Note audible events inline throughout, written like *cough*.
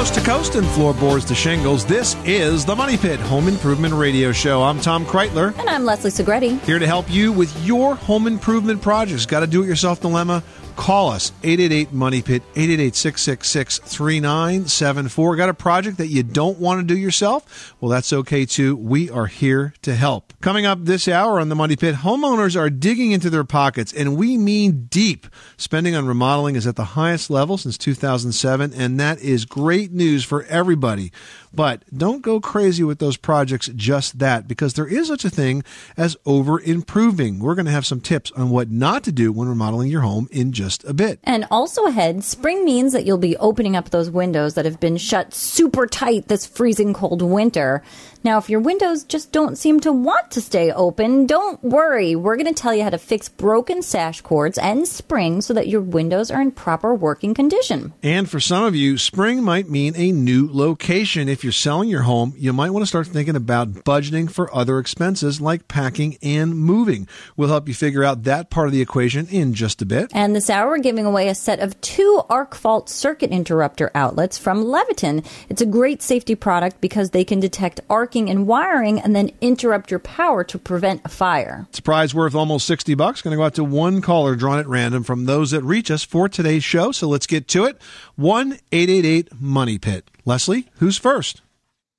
Coast to coast and floorboards to shingles, this is the Money Pit Home Improvement Radio Show. I'm Tom Kraeutler. And I'm Leslie Segrete. Here to help you with your home improvement projects. Got a do it yourself dilemma? Call us 888 Money Pit 888 666 3974. Got a project that you don't want to do yourself? Well, that's okay too. We are here to help. Coming up this hour on the Money Pit, homeowners are digging into their pockets, and we mean deep. Spending on remodeling is at the highest level since 2007, and that is great news for everybody. But don't go crazy with those projects just that, because there is such a thing as over improving. We're going to have some tips on what not to do when remodeling your home in just a bit. And also ahead, spring means that you'll be opening up those windows that have been shut super tight this freezing cold winter. Now, if your windows just don't seem to want to stay open, don't worry. We're going to tell you how to fix broken sash cords and springs so that your windows are in proper working condition. And for some of you, spring might mean a new location. If you're selling your home, you might want to start thinking about budgeting for other expenses like packing and moving. We'll help you figure out that part of the equation in just a bit. And this hour, we're giving away a set of two arc fault circuit interrupter outlets from Leviton. It's a great safety product because they can detect arc and wiring and then interrupt your power to prevent a fire. It's a prize worth almost 60 bucks. Going to go out to one caller drawn at random from those that reach us for today's show. So let's get to it. 1 888 Money Pit. Leslie, who's first?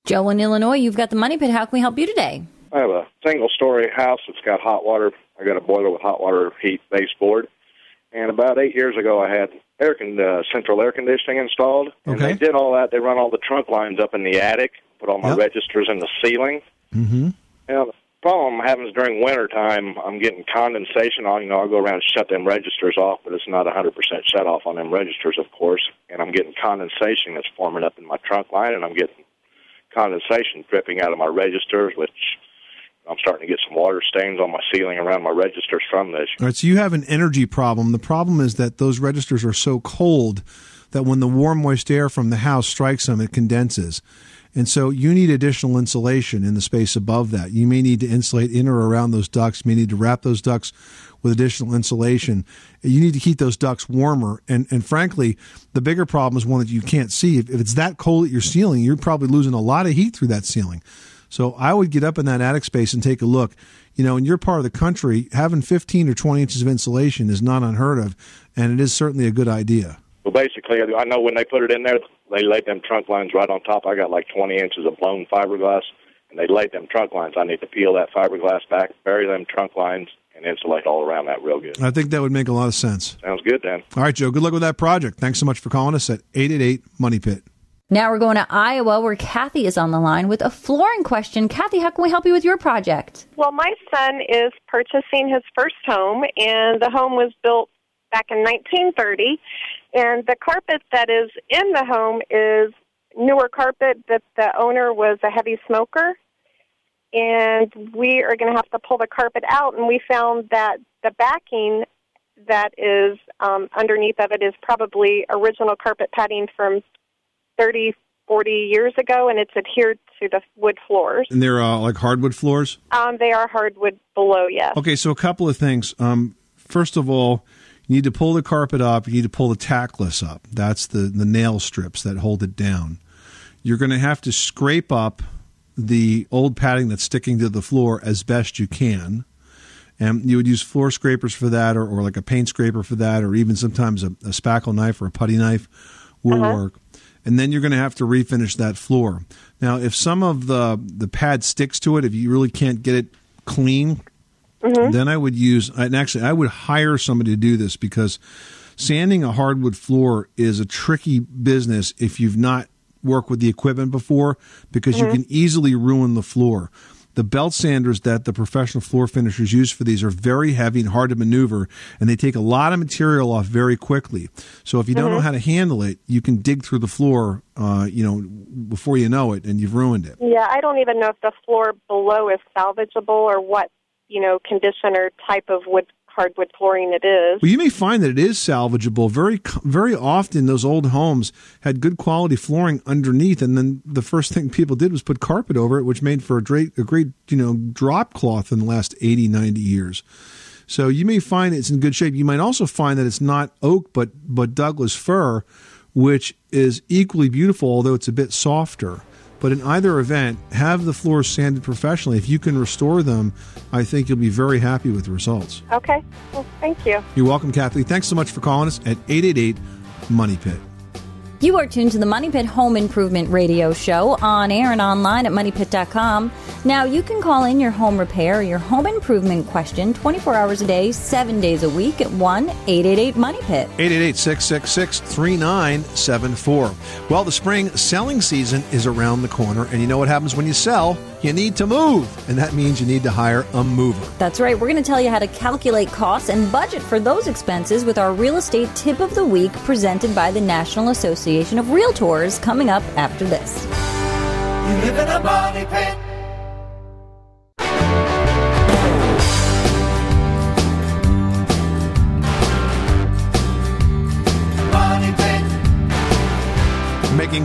Joe in Illinois, you've got the Money Pit. How can we help you today? I have a single story house that's got hot water. I got a boiler with hot water heat baseboard. And about eight years ago, I had air con- uh, central air conditioning installed. And Okay. they did all that. They run all the trunk lines up in the attic, put all my Yep. registers in the ceiling. Mm-hmm. Now, the problem is during winter time, I'm getting condensation on. You know, I'll go around and shut them registers off, but it's not 100% shut off on them registers, of course. And I'm getting condensation that's forming up in my trunk line, and I'm getting condensation dripping out of my registers, which I'm starting to get some water stains on my ceiling around my registers from this. All right, so you have an energy problem. The problem is that those registers are so cold that when the warm, moist air from the house strikes them, it condenses. And so you need additional insulation in the space above that. You may need to insulate in or around those ducts. You may need to wrap those ducts with additional insulation. You need to keep those ducts warmer. And, and frankly, the bigger problem is one that you can't see. If, if it's that cold at your ceiling, you're probably losing a lot of heat through that ceiling. So I would get up in that attic space and take a look. You know, in your part of the country, having 15 or 20 inches of insulation is not unheard of, and it is certainly a good idea. Well, basically, I know when they put it in there, they laid them trunk lines right on top. I got like 20 inches of blown fiberglass, and they laid them trunk lines. I need to peel that fiberglass back, bury them trunk lines, and insulate all around that real good. I think that would make a lot of sense. Sounds good, then. All right, Joe, good luck with that project. Thanks so much for calling us at 888 Money Pit. Now we're going to Iowa where Kathy is on the line with a flooring question. Kathy, how can we help you with your project? Well, my son is purchasing his first home, and the home was built back in 1930. And the carpet that is in the home is newer carpet that the owner was a heavy smoker. And we are going to have to pull the carpet out, and we found that the backing that is um, underneath of it is probably original carpet padding from 30, 40 years ago, and it's adhered to the wood floors. And they're uh, like hardwood floors? Um, they are hardwood below, yes. Okay, so a couple of things. Um, first of all, you need to pull the carpet up. You need to pull the tackless up. That's the, the nail strips that hold it down. You're going to have to scrape up the old padding that's sticking to the floor as best you can. And you would use floor scrapers for that, or, or like a paint scraper for that, or even sometimes a, a spackle knife or a putty knife will uh-huh. work. And then you're going to have to refinish that floor. Now, if some of the the pad sticks to it, if you really can't get it clean, Mm-hmm. then I would use, and actually, I would hire somebody to do this because sanding a hardwood floor is a tricky business if you've not worked with the equipment before because you mm-hmm. can easily ruin the floor. The belt sanders that the professional floor finishers use for these are very heavy and hard to maneuver, and they take a lot of material off very quickly. So if you don't know mm-hmm. how to handle it, you can dig through the floor, uh, you know, before you know it, and you've ruined it. Yeah, I don't even know if the floor below is salvageable or what, you know, condition or type of wood hardwood flooring it is. Well, you may find that it is salvageable. Very, very often, those old homes had good quality flooring underneath, and then the first thing people did was put carpet over it, which made for a great, a great, you know, drop cloth in the last 80, 90 years. So you may find it's in good shape. You might also find that it's not oak, but but Douglas fir, which is equally beautiful, although it's a bit softer. But in either event, have the floors sanded professionally. If you can restore them, I think you'll be very happy with the results. Okay. Well, thank you. You're welcome, Kathy. Thanks so much for calling us at 888 Money Pit. You are tuned to the Money Pit Home Improvement Radio Show on air and online at moneypit.com. Now, you can call in your home repair or your home improvement question 24 hours a day, 7 days a week at 1 888 Money Pit. 888 666 3974. Well, the spring selling season is around the corner, and you know what happens when you sell? You need to move, and that means you need to hire a mover. That's right. We're going to tell you how to calculate costs and budget for those expenses with our real estate tip of the week presented by the National Association of Realtors coming up after this.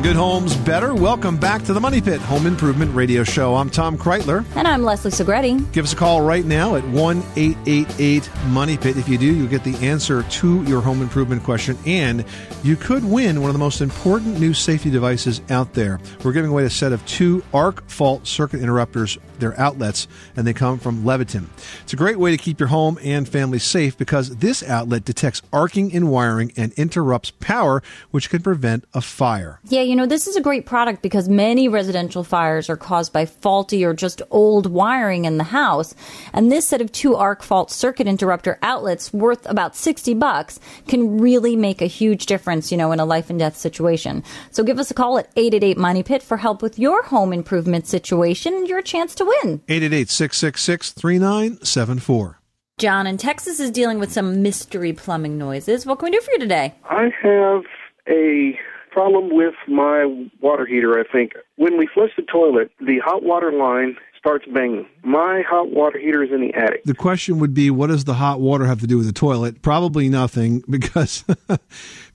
Good homes better. Welcome back to the Money Pit Home Improvement Radio Show. I'm Tom Kraeutler. And I'm Leslie Segrete. Give us a call right now at 1 888 Money Pit. If you do, you'll get the answer to your home improvement question, and you could win one of the most important new safety devices out there. We're giving away a set of two arc fault circuit interrupters. They're outlets, and they come from Leviton. It's a great way to keep your home and family safe because this outlet detects arcing in wiring and interrupts power, which can prevent a fire. Yeah, you know, this is a great product because many residential fires are caused by faulty or just old wiring in the house. And this set of two arc fault circuit interrupter outlets worth about 60 bucks can really make a huge difference, you know, in a life and death situation. So give us a call at 888 Money Pit for help with your home improvement situation and your chance to win. 888 666 3974. John in Texas is dealing with some mystery plumbing noises. What can we do for you today? I have a problem with my water heater, I think. When we flush the toilet, the hot water line starts banging. My hot water heater is in the attic. The question would be, what does the hot water have to do with the toilet? Probably nothing, *laughs* because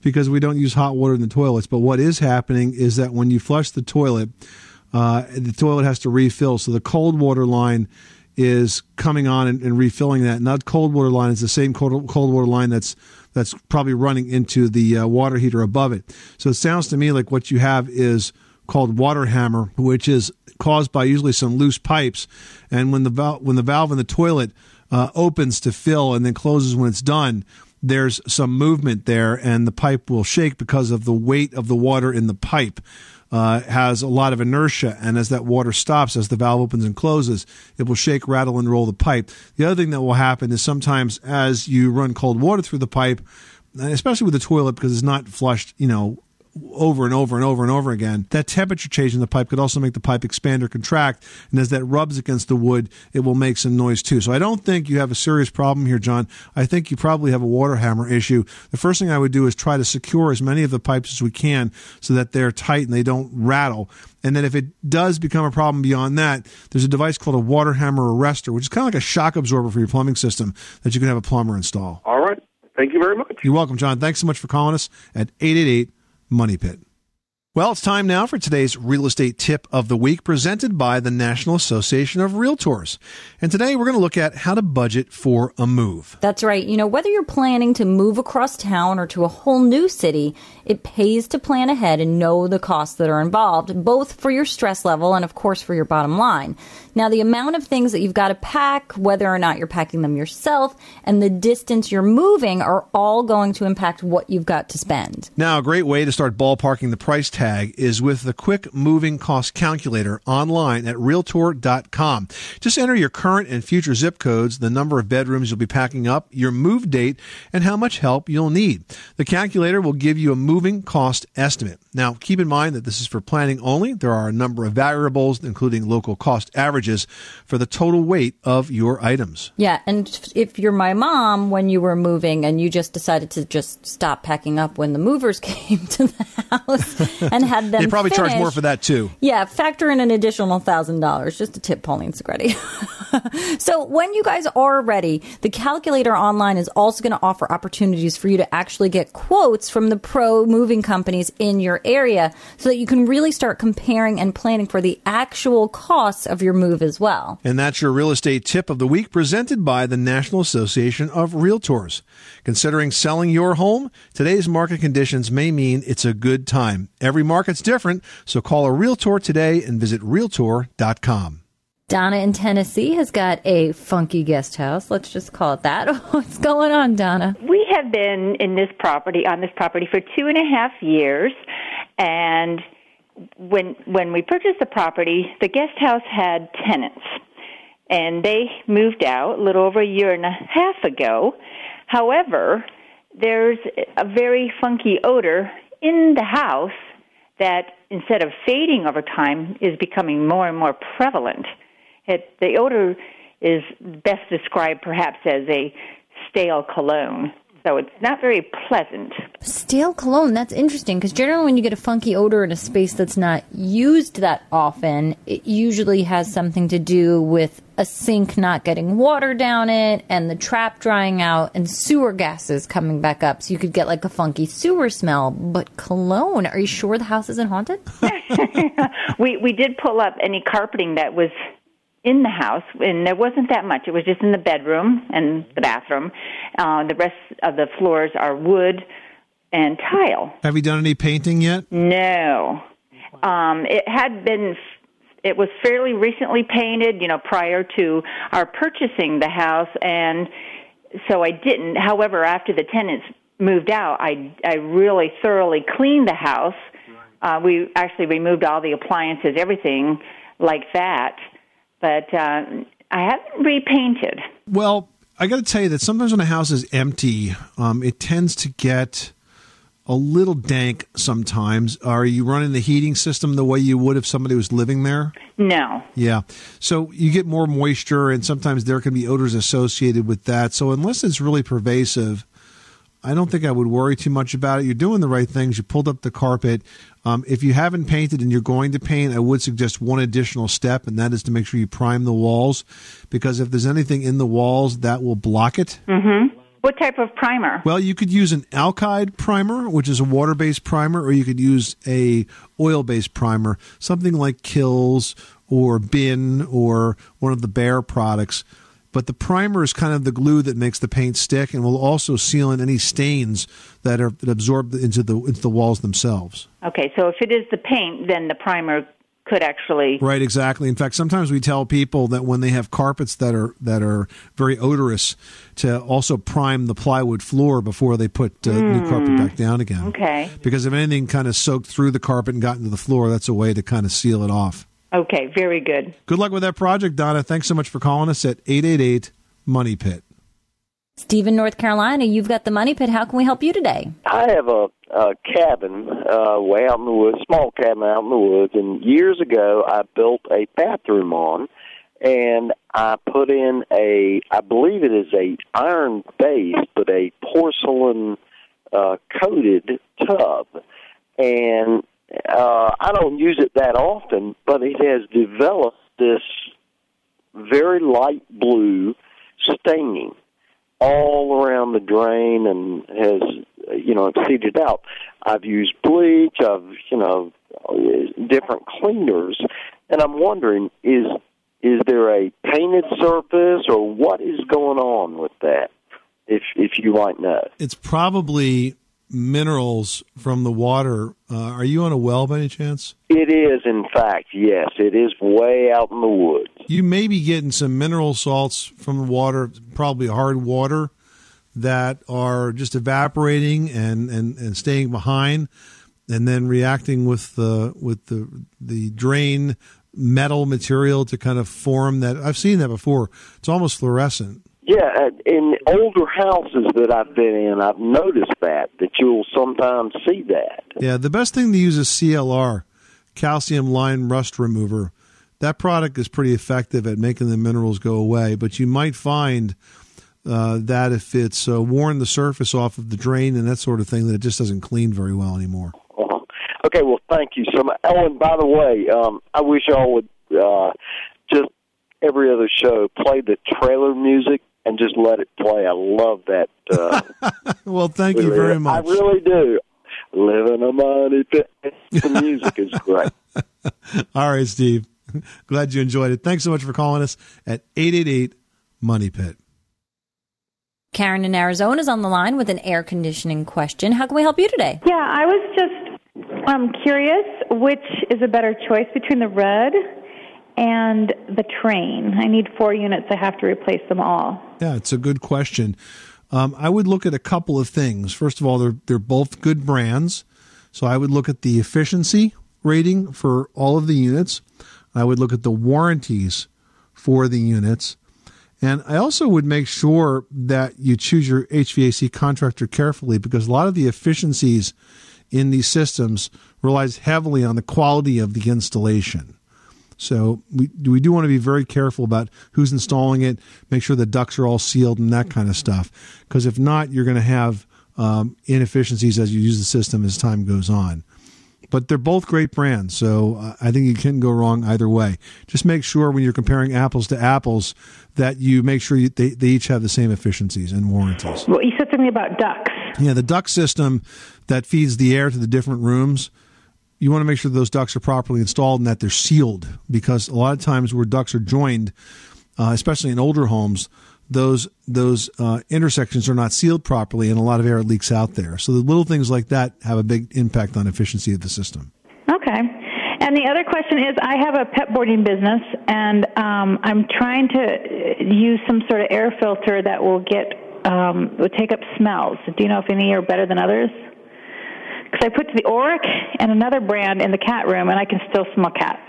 because we don't use hot water in the toilets. But what is happening is that when you flush the toilet, uh, the toilet has to refill. So the cold water line is coming on and, and refilling that. That cold water line is the same cold, cold water line that's that's probably running into the uh, water heater above it. So it sounds to me like what you have is called water hammer, which is caused by usually some loose pipes. And when the val- when the valve in the toilet uh, opens to fill and then closes when it's done, there's some movement there, and the pipe will shake because of the weight of the water in the pipe. Uh, has a lot of inertia, and as that water stops, as the valve opens and closes, it will shake, rattle, and roll the pipe. The other thing that will happen is sometimes as you run cold water through the pipe, especially with the toilet because it's not flushed, you know, over and over and over and over again, that temperature change in the pipe could also make the pipe expand or contract. And as that rubs against the wood, it will make some noise too. So I don't think you have a serious problem here, John. I think you probably have a water hammer issue. The first thing I would do is try to secure as many of the pipes as we can so that they're tight and they don't rattle. And then if it does become a problem beyond that, there's a device called a water hammer arrestor, which is kind of like a shock absorber for your plumbing system that you can have a plumber install. All right. Thank you very much. You're welcome, John. Thanks so much for calling us at 888 Money Pit. Well, it's time now for today's real estate tip of the week presented by the National Association of Realtors. And today we're going to look at how to budget for a move. That's right. You know, whether you're planning to move across town or to a whole new city, it pays to plan ahead and know the costs that are involved, both for your stress level and, of course, for your bottom line. Now, the amount of things that you've got to pack, whether or not you're packing them yourself, and the distance you're moving are all going to impact what you've got to spend. Now, a great way to start ballparking the price tag is with the quick moving cost calculator online at realtor.com. Just enter your current and future zip codes, the number of bedrooms you'll be packing up, your move date, and how much help you'll need. The calculator will give you a moving cost estimate. Now, keep in mind that this is for planning only. There are a number of variables, including local cost for the total weight of your items. Yeah, and if you're my mom when you were moving and you just decided to just stop packing up when the movers *laughs* came to the house, and had them. They probably charge more for that too. Yeah, factor in an additional thousand dollars just to tip Pauline Segrete. *laughs* so when you guys are ready, the calculator online is also going to offer opportunities for you to actually get quotes from the pro moving companies in your area so that you can really start comparing and planning for the actual costs of your move as well. And that's your real estate tip of the week presented by the National Association of Realtors. Considering selling your home, today's market conditions may mean it's a good time. Every market's different, so call a realtor today and visit realtor.com. Donna in Tennessee has got a funky guest house. Let's just call it that. *laughs* What's going on, Donna? We have been in this property on this property for two and a half years, and when when we purchased the property, the guest house had tenants, and they moved out a little over a year and a half ago. However, there's a very funky odor in the house that instead of fading over time is becoming more and more prevalent. It, the odor is best described perhaps as a stale cologne. So it's not very pleasant. Stale cologne, that's interesting because generally when you get a funky odor in a space that's not used that often, it usually has something to do with a sink not getting water down it and the trap drying out and sewer gases coming back up. So you could get like a funky sewer smell. But cologne, are you sure the house isn't haunted? *laughs* we we did pull up any carpeting that was in the house, and there wasn't that much. It was just in the bedroom and the bathroom. Uh, the rest of the floors are wood and tile. Have you done any painting yet? No, um, it had been. It was fairly recently painted, you know, prior to our purchasing the house, and so I didn't. However, after the tenants moved out, I I really thoroughly cleaned the house. Uh, we actually removed all the appliances, everything like that, but uh, I haven't repainted. Well, I got to tell you that sometimes when a house is empty, um, it tends to get a little dank sometimes. Are you running the heating system the way you would if somebody was living there? No. Yeah. So you get more moisture, and sometimes there can be odors associated with that. So unless it's really pervasive, I don't think I would worry too much about it. You're doing the right things. You pulled up the carpet. Um, if you haven't painted and you're going to paint, I would suggest one additional step, and that is to make sure you prime the walls, because if there's anything in the walls, that will block it. Mm-hmm. What type of primer? Well, you could use an alkyd primer, which is a water-based primer, or you could use a oil-based primer, something like Kilz or BIN or one of the Behr products. But the primer is kind of the glue that makes the paint stick, and will also seal in any stains that are that absorb into the into the walls themselves. Okay, so if it is the paint, then the primer could actually. Right, exactly. In fact, sometimes we tell people that when they have carpets that are that are very odorous, to also prime the plywood floor before they put uh, new carpet back down again. Okay. Because if anything kind of soaked through the carpet and got into the floor, that's a way to kind of seal it off. Okay, very good. Good luck with that project, Donna. Thanks so much for calling us at 888 Money Pit. Stephen, North Carolina, you've got the money pit. How can we help you today? I have a, a cabin uh, way out in the woods, small cabin out in the woods, and years ago I built a bathroom on, and I put in a, I believe it is a iron base, but a porcelain uh, coated tub, and uh, I don't use it that often, but it has developed this very light blue staining all around the drain and has you know exceeded out. I've used bleach. I've you know different cleaners, and I'm wondering is is there a painted surface or what is going on with that? If if you might know. It's probably minerals from the water. Uh, are you on a well by any chance? It is, in fact, yes. It is way out in the woods. You may be getting some mineral salts from the water, probably hard water, that are just evaporating and, and, and staying behind, and then reacting with the with the the drain metal material to kind of form that. I've seen that before. It's almost fluorescent. Yeah, in older houses that I've been in, I've noticed that that you'll sometimes see that. Yeah, the best thing to use is CLR, calcium lime rust remover. That product is pretty effective at making the minerals go away, but you might find uh, that if it's uh, worn the surface off of the drain and that sort of thing, that it just doesn't clean very well anymore. Uh-huh. Okay, well, thank you so much. Oh, and by the way, um, I wish y'all would uh, just every other show play the trailer music and just let it play. I love that. Uh, *laughs* well, thank you very much. I really do. Living a money pit. The music is great. *laughs* All right, Steve. Glad you enjoyed it. Thanks so much for calling us at 888 Money Pit. Karen in Arizona is on the line with an air conditioning question. How can we help you today? Yeah, I was just um, curious which is a better choice between the red and the Trane. I need four units. I have to replace them all. Yeah, it's a good question. Um, I would look at a couple of things. First of all, they're they're both good brands, so I would look at the efficiency rating for all of the units. I would look at the warranties for the units. And I also would make sure that you choose your HVAC contractor carefully because a lot of the efficiencies in these systems relies heavily on the quality of the installation. So we we do want to be very careful about who's installing it, make sure the ducts are all sealed and that kind of stuff. Because if not, you're going to have um, inefficiencies as you use the system as time goes on. But they're both great brands, so uh, I think you can go wrong either way. Just make sure when you're comparing apples to apples that you make sure you, they, they each have the same efficiencies and warranties. Well, you said something about ducts. Yeah, the duct system that feeds the air to the different rooms you want to make sure those ducts are properly installed and that they're sealed because a lot of times where ducts are joined, uh, especially in older homes, those those uh, intersections are not sealed properly and a lot of air leaks out there. So the little things like that have a big impact on efficiency of the system. Okay. And the other question is, I have a pet boarding business, and um, I'm trying to use some sort of air filter that will get um, will take up smells. Do you know if any are better than others? Because I put the Oreck and another brand in the cat room, and I can still smell cats.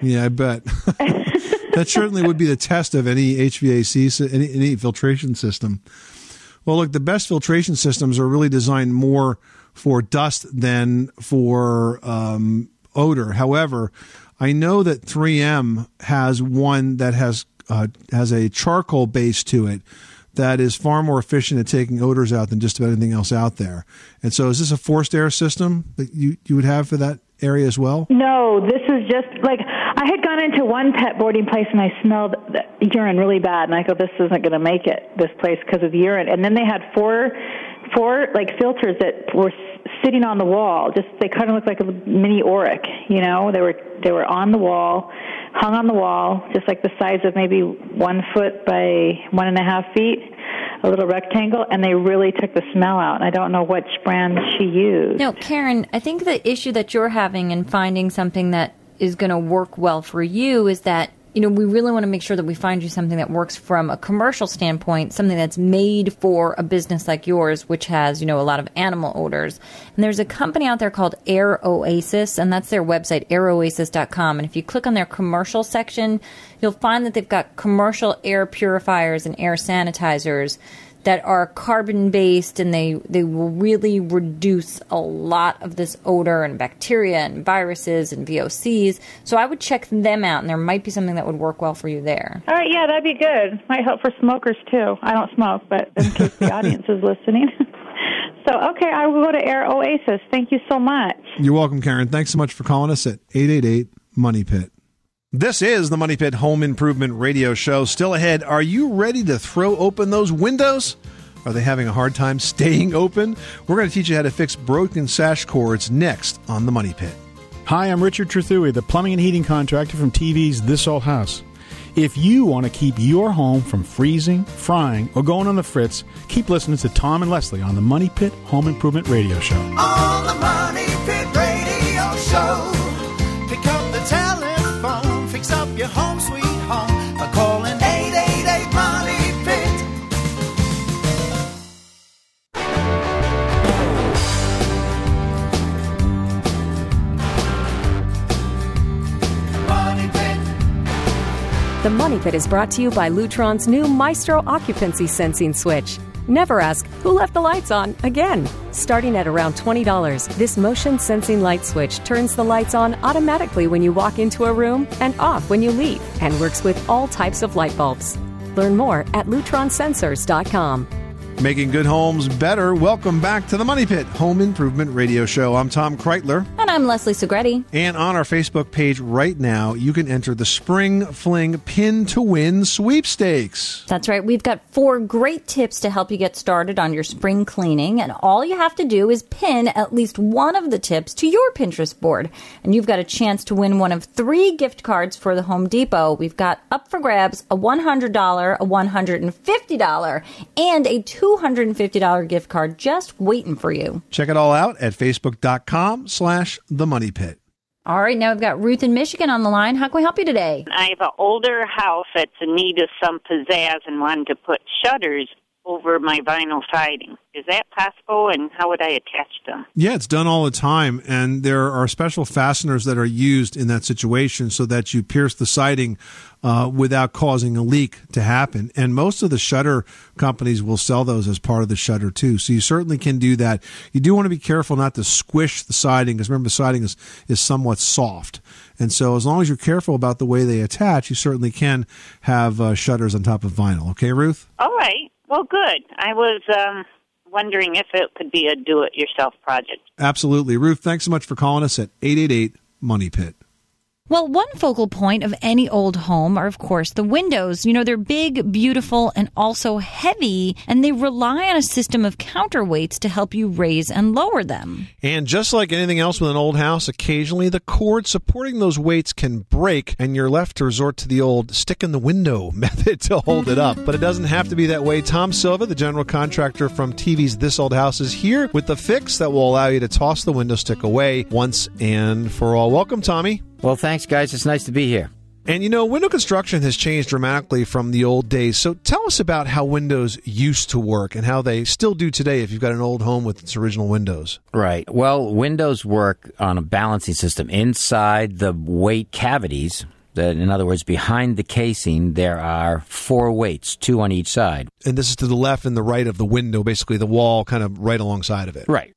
Yeah, I bet. *laughs* that certainly would be the test of any HVAC, any, any filtration system. Well, look, the best filtration systems are really designed more for dust than for um, odor. However, I know that 3M has one that has uh, has a charcoal base to it that is far more efficient at taking odors out than just about anything else out there. And so, is this a forced air system that you, you would have for that area as well? No, this is just like I had gone into one pet boarding place and I smelled urine really bad, and I go, "This isn't going to make it this place because of urine." And then they had four, four like filters that were sitting on the wall. Just they kind of looked like a mini Oreck, you know. They were they were on the wall hung on the wall, just like the size of maybe one foot by one and a half feet, a little rectangle, and they really took the smell out. I don't know which brand she used. No, Karen, I think the issue that you're having in finding something that is going to work well for you is that you know, we really want to make sure that we find you something that works from a commercial standpoint, something that's made for a business like yours, which has, you know, a lot of animal odors. And there's a company out there called Air Oasis, and that's their website, airoasis.com. And if you click on their commercial section, you'll find that they've got commercial air purifiers and air sanitizers that are carbon based and they, they will really reduce a lot of this odor and bacteria and viruses and VOCs. So I would check them out and there might be something that would work well for you there. All right, yeah, that'd be good. Might help for smokers too. I don't smoke, but in case the audience is listening. *laughs* so, okay, I will go to Air Oasis. Thank you so much. You're welcome, Karen. Thanks so much for calling us at 888 Money Pit. This is the Money Pit Home Improvement Radio Show. Still ahead, are you ready to throw open those windows? Are they having a hard time *laughs* staying open? We're going to teach you how to fix broken sash cords next on the Money Pit. Hi, I'm Richard Trethewey, the plumbing and heating contractor from TV's This Old House. If you want to keep your home from freezing, frying, or going on the fritz, keep listening to Tom and Leslie on the Money Pit Home Improvement Radio Show. On the Money Pit Radio Show. The Money Pit is brought to you by Lutron's new Maestro occupancy sensing switch. Never ask, who left the lights on again? Starting at around $20, this motion sensing light switch turns the lights on automatically when you walk into a room and off when you leave and works with all types of light bulbs. Learn more at lutronsensors.com. Making good homes better. Welcome back to the Money Pit Home Improvement Radio Show. I'm Tom Kraeutler. And I'm Leslie Segrete. And on our Facebook page right now, you can enter the Spring Fling Pin to Win sweepstakes. That's right. We've got four great tips to help you get started on your spring cleaning. And all you have to do is pin at least one of the tips to your Pinterest board. And you've got a chance to win one of three gift cards for the Home Depot. We've got up for grabs a $100, a $150, and a $250 gift card just waiting for you. Check it all out at facebook.com slash the money pit. All right, now we've got Ruth in Michigan on the line. How can we help you today? I have an older house that's in need of some pizzazz and wanted to put shutters over my vinyl siding. Is that possible, and how would I attach them? Yeah, it's done all the time, and there are special fasteners that are used in that situation so that you pierce the siding uh, without causing a leak to happen. And most of the shutter companies will sell those as part of the shutter too. So you certainly can do that. You do want to be careful not to squish the siding because remember, the siding is is somewhat soft. And so, as long as you're careful about the way they attach, you certainly can have uh, shutters on top of vinyl. Okay, Ruth? All right. Well, good. I was um, wondering if it could be a do-it-yourself project. Absolutely. Ruth, thanks so much for calling us at 888 Money Pit. Well, one focal point of any old home are, of course, the windows. You know, they're big, beautiful, and also heavy, and they rely on a system of counterweights to help you raise and lower them. And just like anything else with an old house, occasionally the cord supporting those weights can break, and you're left to resort to the old stick in the window *laughs* method to hold it up. But it doesn't have to be that way. Tom Silva, the general contractor from TV's This Old House, is here with the fix that will allow you to toss the window stick away once and for all. Welcome, Tommy. Well, thanks, guys. It's nice to be here. And you know, window construction has changed dramatically from the old days. So tell us about how windows used to work and how they still do today if you've got an old home with its original windows. Right. Well, windows work on a balancing system. Inside the weight cavities, that in other words, behind the casing, there are four weights, two on each side. And this is to the left and the right of the window, basically the wall kind of right alongside of it. Right.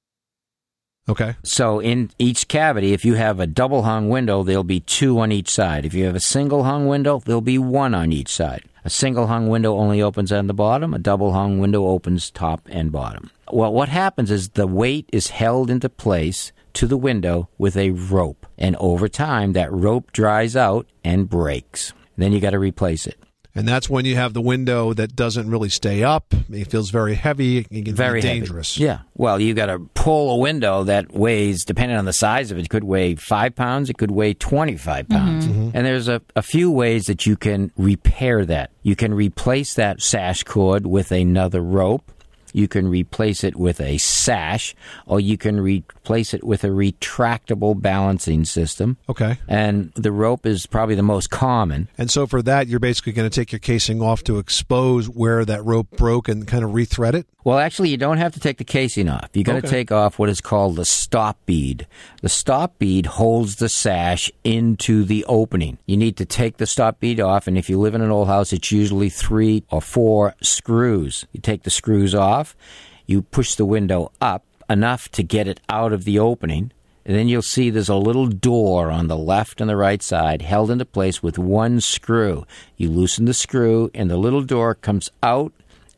Okay. So in each cavity, if you have a double hung window, there'll be two on each side. If you have a single hung window, there'll be one on each side. A single hung window only opens on the bottom, a double hung window opens top and bottom. Well, what happens is the weight is held into place to the window with a rope. And over time, that rope dries out and breaks. Then you got to replace it. And that's when you have the window that doesn't really stay up. It feels very heavy. It can Very be heavy. dangerous. Yeah. Well, you got to pull a window that weighs, depending on the size of it, it could weigh five pounds. It could weigh 25 mm-hmm. pounds. Mm-hmm. And there's a, a few ways that you can repair that. You can replace that sash cord with another rope. You can replace it with a sash, or you can replace it with a retractable balancing system. Okay. And the rope is probably the most common. And so for that, you're basically going to take your casing off to expose where that rope broke and kind of rethread it. Well, actually, you don't have to take the casing off. You got to Okay. take off what is called the stop bead. The stop bead holds the sash into the opening. You need to take the stop bead off, and if you live in an old house, it's usually three or four screws. You take the screws off, you push the window up enough to get it out of the opening. And then you'll see there's a little door on the left and the right side held into place with one screw. You loosen the screw, and the little door comes out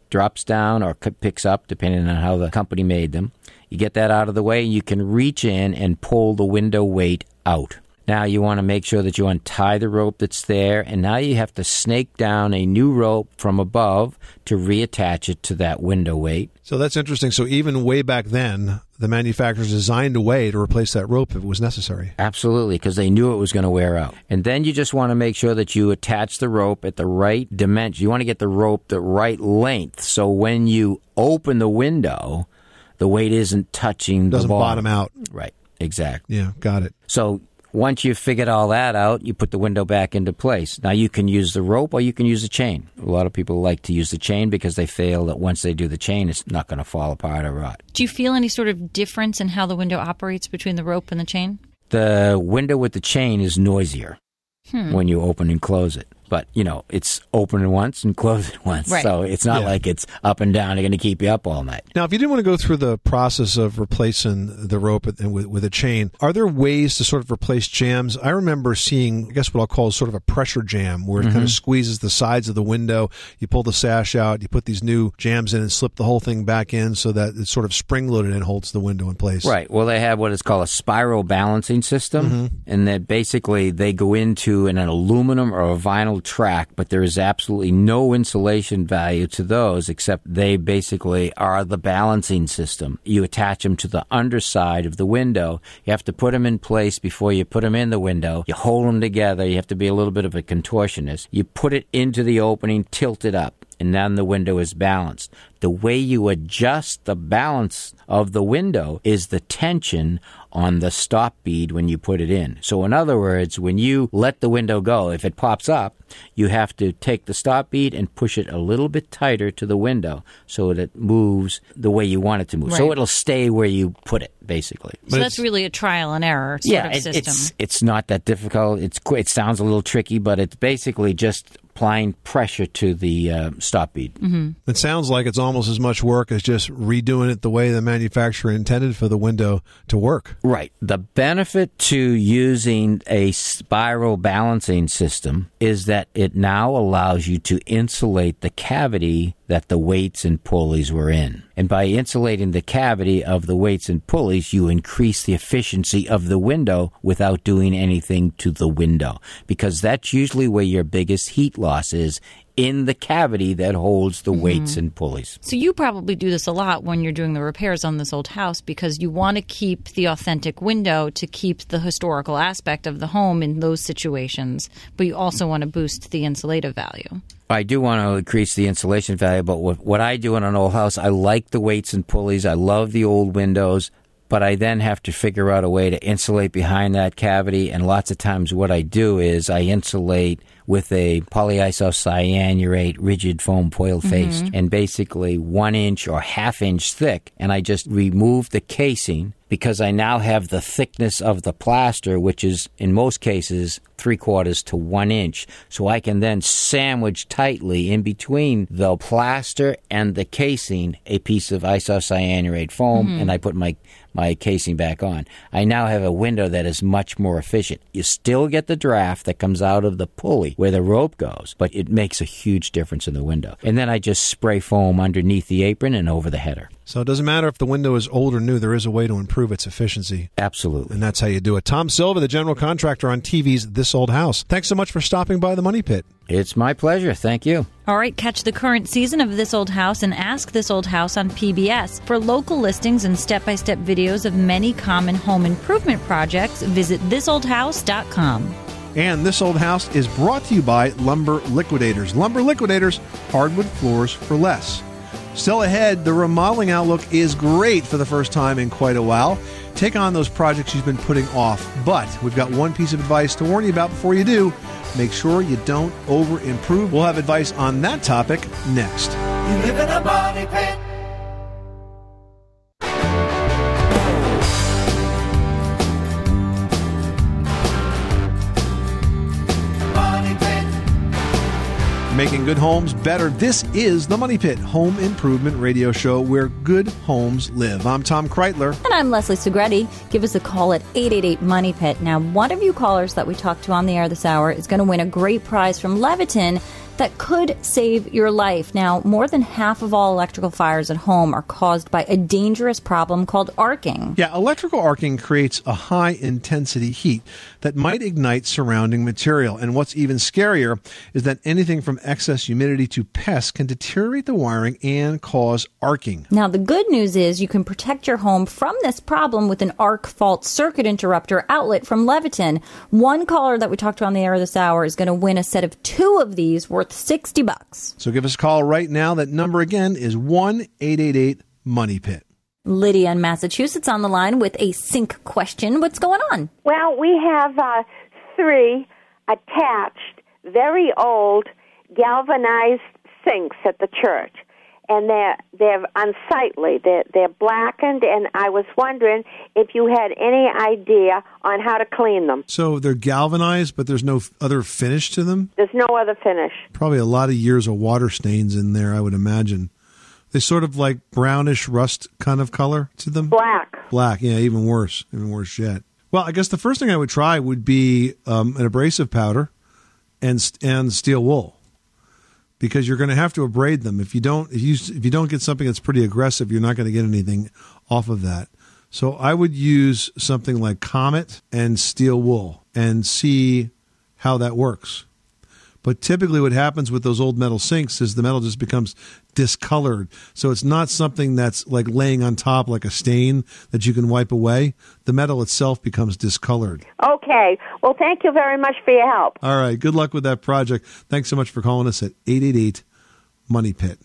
drops down or picks up, depending on how the company made them. You get that out of the way, and you can reach in and pull the window weight out. Now you want to make sure that you untie the rope that's there, and now you have to snake down a new rope from above to reattach it to that window weight. So that's interesting. So even way back then, the manufacturers designed a way to replace that rope if it was necessary. Absolutely, because they knew it was going to wear out. And then you just want to make sure that you attach the rope at the right dimension. You want to get the rope the right length, so when you open the window, the weight isn't touching Doesn't the bottom. bottom out. Right, exactly. Yeah, got it. So once you've figured all that out, you put the window back into place. Now you can use the rope or you can use the chain. A lot of people like to use the chain because they feel that once they do the chain, it's not going to fall apart or rot. Do you feel any sort of difference in how the window operates between the rope and the chain? The window with the chain is noisier Hmm. when you open and close it. But you know it's open once and closed *laughs* once, Right. so it's not Yeah. like it's up and down. They're going to keep you up all night. Now, if you didn't want to go through the process of replacing the rope and with, with a chain, are there ways to sort of replace jams? I remember seeing, I guess what I'll call sort of a pressure jam where it kind Mhm. of squeezes the sides of the window. You pull the sash out, you put these new jams in and slip the whole thing back in so that it's sort of spring loaded and holds the window in place. Right. Well, they have what is called a spiral balancing system, Mm-hmm. and that basically they go into an, an aluminum or a vinyl track, but there is absolutely no insulation value to those except they basically are the balancing system. You attach them to the underside of the window. You have to put them in place before you put them in the window. You hold them together. You have to be a little bit of a contortionist. You put it into the opening, tilt it up and then the window is balanced. The way you adjust the balance of the window is the tension on the stop bead when you put it in. So, in other words, when you let the window go, if it pops up, you have to take the stop bead and push it a little bit tighter to the window so that it moves the way you want it to move. So it'll stay where you put it, basically. So that's really a trial and error sort yeah, of it- system. it's it's not that difficult. It's it sounds a little tricky, but it's basically just applying pressure to the uh, stop bead. Mm-hmm. It sounds like it's almost as much work as just redoing it the way the manufacturer intended for the window to work. Right. The benefit to using a spiral balancing system is that it now allows you to insulate the cavity that the weights and pulleys were in. And by insulating the cavity of the weights and pulleys, you increase the efficiency of the window without doing anything to the window. Because that's usually where your biggest heat loss is in the cavity that holds the mm-hmm. weights and pulleys. So you probably do this a lot when you're doing the repairs on this old house because you want to keep the authentic window to keep the historical aspect of the home in those situations, but you also want to boost the insulative value. I do want to increase the insulation value, but what, what I do in an old house, I like the weights and pulleys. I love the old windows, but I then have to figure out a way to insulate behind that cavity. And lots of times, what I do is I insulate with a polyisocyanurate rigid foam foil face Mhm. and basically one inch or half inch thick. And I just remove the casing because I now have the thickness of the plaster, which is in most cases three quarters to one inch. So I can then sandwich tightly in between the plaster and the casing a piece of isocyanurate foam, Mhm. and I put my my casing back on. I now have a window that is much more efficient. You still get the draft that comes out of the pulley where the rope goes, but it makes a huge difference in the window. And then I just spray foam underneath the apron and over the header. So it doesn't matter if the window is old or new, there is a way to improve its efficiency. Absolutely. And that's how you do it. Tom Silva, the general contractor on TV's This Old House. Thanks so much for stopping by the Money Pit. It's my pleasure. Thank you. All right, catch the current season of This Old House and Ask This Old House on PBS. For local listings and step by step videos of many common home improvement projects, visit thisoldhouse.com. And This Old House is brought to you by Lumber Liquidators. Lumber Liquidators, hardwood floors for less. Still ahead, the remodeling outlook is great for the first time in quite a while. Take on those projects you've been putting off, but we've got one piece of advice to warn you about before you do. Make sure you don't over improve. We'll have advice on that topic next. You live in a money pit. Making good homes better. This is the Money Pit Home Improvement Radio Show where good homes live. I'm Tom Kraeutler. And I'm Leslie Segrete. Give us a call at 888 Money Pit. Now, one of you callers that we talked to on the air this hour is going to win a great prize from Leviton that could save your life. Now, more than half of all electrical fires at home are caused by a dangerous problem called arcing. Yeah, electrical arcing creates a high intensity heat that might ignite surrounding material. And what's even scarier is that anything from excess humidity to pests can deteriorate the wiring and cause arcing. Now, the good news is you can protect your home from this problem with an arc fault circuit interrupter outlet from Leviton. One caller that we talked to on the air this hour is going to win a set of two of these worth 60 bucks. So give us a call right now. That number again is 1 888 Money Pit. Lydia in Massachusetts on the line with a sink question. What's going on? Well, we have uh, three attached, very old galvanized sinks at the church. And they're they're unsightly. They're they're blackened, and I was wondering if you had any idea on how to clean them. So they're galvanized, but there's no other finish to them. There's no other finish. Probably a lot of years of water stains in there, I would imagine. They sort of like brownish rust kind of color to them. Black. Black, yeah, even worse, even worse yet. Well, I guess the first thing I would try would be um, an abrasive powder and and steel wool, because you're going to have to abrade them. If you don't, if you if you don't get something that's pretty aggressive, you're not going to get anything off of that. So I would use something like Comet and steel wool and see how that works. But typically, what happens with those old metal sinks is the metal just becomes discolored. So it's not something that's like laying on top like a stain that you can wipe away. The metal itself becomes discolored. Okay. Well, thank you very much for your help. All right. Good luck with that project. Thanks so much for calling us at 888 Money Pit.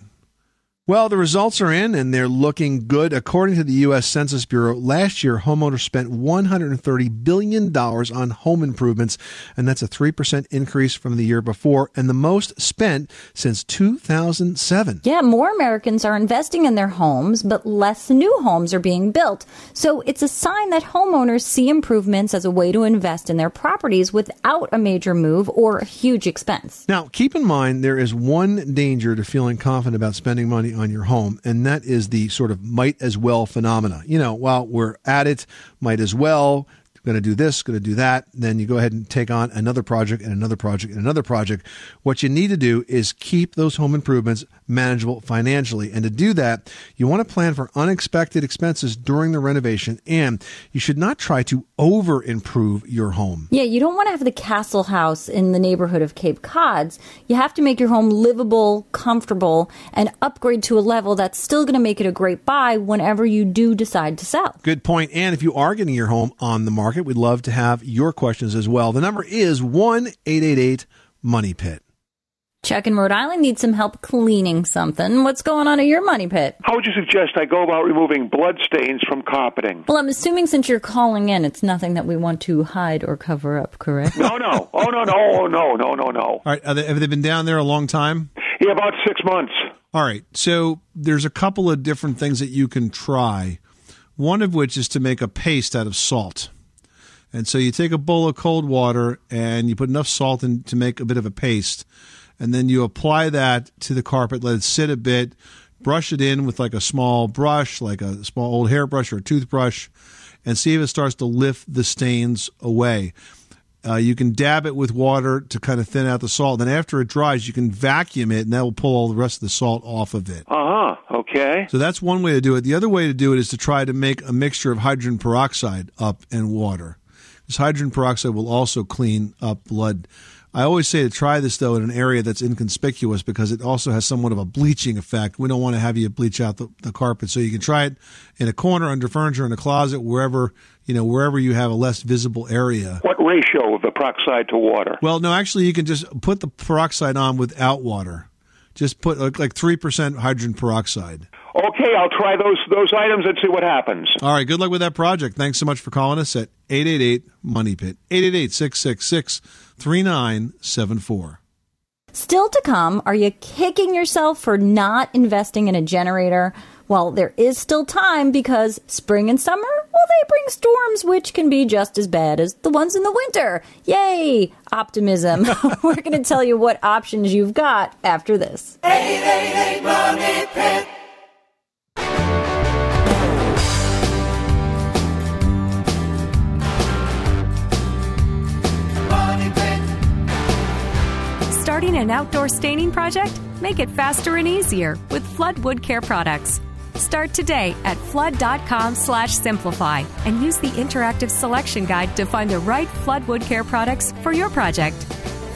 Well, the results are in and they're looking good. According to the U.S. Census Bureau, last year homeowners spent $130 billion on home improvements, and that's a 3% increase from the year before and the most spent since 2007. Yeah, more Americans are investing in their homes, but less new homes are being built. So it's a sign that homeowners see improvements as a way to invest in their properties without a major move or a huge expense. Now, keep in mind there is one danger to feeling confident about spending money on your home, and that is the sort of might as well phenomena. You know, while we're at it, might as well. Going to do this, going to do that. Then you go ahead and take on another project and another project and another project. What you need to do is keep those home improvements manageable financially. And to do that, you want to plan for unexpected expenses during the renovation, and you should not try to over improve your home. Yeah, you don't want to have the castle house in the neighborhood of Cape Cods. You have to make your home livable, comfortable, and upgrade to a level that's still going to make it a great buy whenever you do decide to sell. Good point. And if you are getting your home on the market, we'd love to have your questions as well. The number is 1 888 Money Pit. Chuck in Rhode Island needs some help cleaning something. What's going on at your money pit? How would you suggest I go about removing blood stains from carpeting? Well, I'm assuming since you're calling in, it's nothing that we want to hide or cover up, correct? No, no. Oh, no, no. Oh, no, no, no, no. All right. Are they, have they been down there a long time? Yeah, about six months. All right. So there's a couple of different things that you can try. One of which is to make a paste out of salt. And so you take a bowl of cold water and you put enough salt in to make a bit of a paste. And then you apply that to the carpet, let it sit a bit, brush it in with like a small brush, like a small old hairbrush or a toothbrush, and see if it starts to lift the stains away. Uh, you can dab it with water to kind of thin out the salt. Then after it dries, you can vacuum it, and that will pull all the rest of the salt off of it. Uh huh. Okay. So that's one way to do it. The other way to do it is to try to make a mixture of hydrogen peroxide up and water. This hydrogen peroxide will also clean up blood. I always say to try this though in an area that's inconspicuous because it also has somewhat of a bleaching effect. We don't want to have you bleach out the, the carpet, so you can try it in a corner, under furniture, in a closet, wherever you know wherever you have a less visible area. What ratio of the peroxide to water? Well, no, actually, you can just put the peroxide on without water. Just put like like three percent hydrogen peroxide. Okay, I'll try those those items and see what happens. All right, good luck with that project. Thanks so much for calling us at 888 Money Pit. 888 666 3974. Still to come, are you kicking yourself for not investing in a generator? Well, there is still time because spring and summer, well, they bring storms which can be just as bad as the ones in the winter. Yay! Optimism. *laughs* We're going to tell you what options you've got after this. 888 Money Pit. Starting an outdoor staining project? Make it faster and easier with Flood Wood Care products. Start today at flood.com slash simplify and use the interactive selection guide to find the right Flood Wood Care products for your project.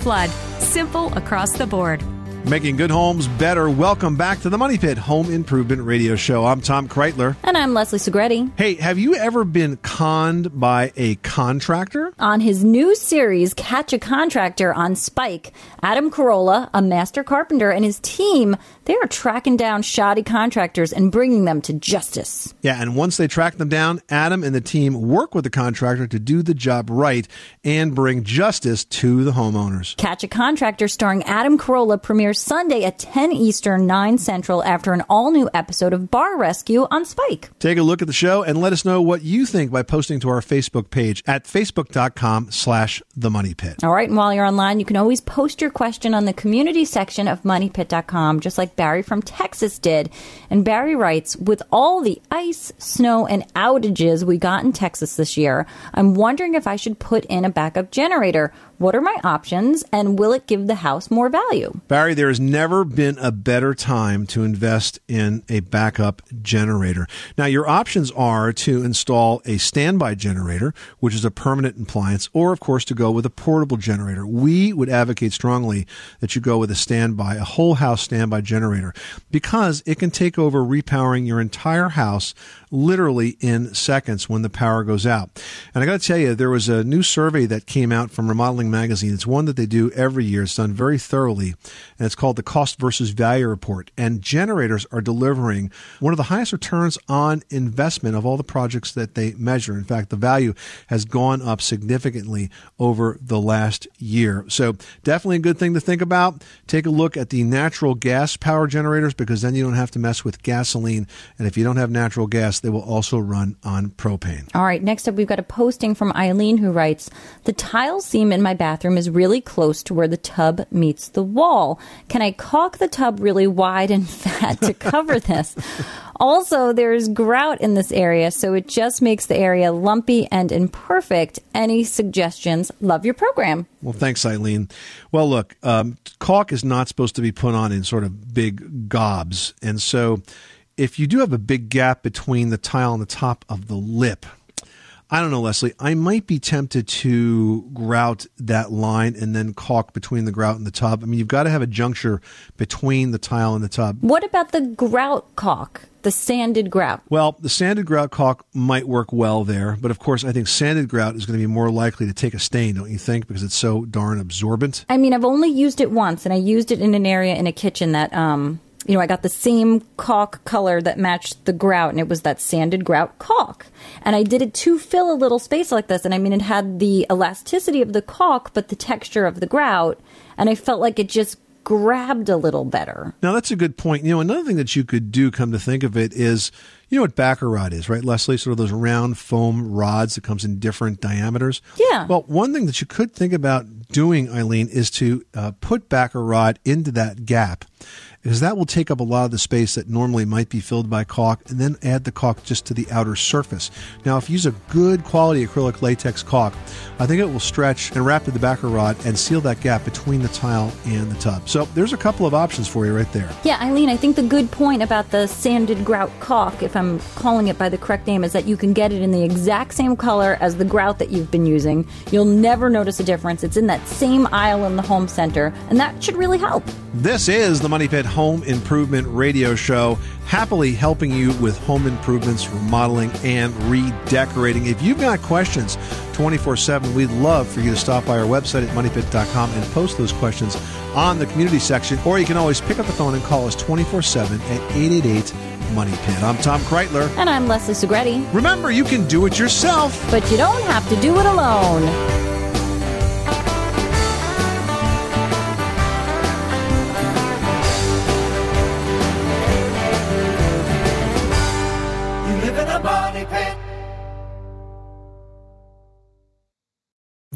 Flood, simple across the board. Making good homes better. Welcome back to the Money Pit Home Improvement Radio Show. I'm Tom Kraeutler. And I'm Leslie Segrete. Hey, have you ever been conned by a contractor? On his new series, Catch a Contractor on Spike, Adam Carolla, a master carpenter, and his team, They are tracking down shoddy contractors and bringing them to justice. Yeah, and once they track them down, Adam and the team work with the contractor to do the job right and bring justice to the homeowners. Catch a Contractor starring Adam Carolla premieres Sunday at 10 Eastern, 9 Central after an all new episode of Bar Rescue on Spike. Take a look at the show and let us know what you think by posting to our Facebook page at facebook.com slash the money pit. All right, and while you're online, you can always post your question on the community section of moneypit.com, just like Barry from Texas did. And Barry writes, with all the ice, snow, and outages we got in Texas this year, I'm wondering if I should put in a backup generator. What are my options, and will it give the house more value? Barry, there has never been a better time to invest in a backup generator. Now, your options are to install a standby generator, which is a permanent appliance, or, of course, to go with a portable generator. We would advocate strongly that you go with a standby, a whole house standby generator, because it can take over repowering your entire house literally in seconds when the power goes out. And I got to tell you, there was a new survey that came out from Remodeling Magazine. It's one that they do every year. It's done very thoroughly, and it's called the Cost versus Value Report. And generators are delivering one of the highest returns on investment of all the projects that they measure. In fact, the value has gone up significantly over the last year. So definitely a good thing to think about. Take a look at the natural gas power generators because then you don't have to mess with gasoline. And if you don't have natural gas, they will also run on propane. All right, next up, we've got a posting from Eileen who writes The tile seam in my bathroom is really close to where the tub meets the wall. Can I caulk the tub really wide and *laughs* fat to cover this? Also, there's grout in this area, so it just makes the area lumpy and imperfect. Any suggestions? Love your program. Well, thanks, Eileen. Well, look, um, caulk is not supposed to be put on in sort of big gobs. And so if you do have a big gap between the tile and the top of the lip, I don't know, Leslie. I might be tempted to grout that line and then caulk between the grout and the tub. I mean, you've got to have a juncture between the tile and the tub. What about the grout caulk, the sanded grout? Well, the sanded grout caulk might work well there, but of course, I think sanded grout is going to be more likely to take a stain, don't you think? Because it's so darn absorbent. I mean, I've only used it once, and I used it in an area in a kitchen that, um, you know, I got the same caulk color that matched the grout, and it was that sanded grout caulk. And I did it to fill a little space like this, and I mean, it had the elasticity of the caulk, but the texture of the grout, and I felt like it just grabbed a little better. Now that's a good point. You know, another thing that you could do, come to think of it, is you know what backer rod is, right, Leslie? Sort of those round foam rods that comes in different diameters. Yeah. Well, one thing that you could think about doing, Eileen, is to uh, put backer rod into that gap. Because that will take up a lot of the space that normally might be filled by caulk, and then add the caulk just to the outer surface. Now, if you use a good quality acrylic latex caulk, I think it will stretch and wrap to the backer rod and seal that gap between the tile and the tub. So there's a couple of options for you right there. Yeah, Eileen, I think the good point about the sanded grout caulk, if I'm calling it by the correct name, is that you can get it in the exact same color as the grout that you've been using. You'll never notice a difference. It's in that same aisle in the home center, and that should really help. This is the Money Pit Home Improvement Radio Show, happily helping you with home improvements, remodeling, and redecorating. If you've got questions 24 7, we'd love for you to stop by our website at moneypit.com and post those questions on the community section, or you can always pick up the phone and call us 24 7 at 888 Money Pit. I'm Tom Kraeutler. And I'm Leslie Segrete. Remember, you can do it yourself, but you don't have to do it alone.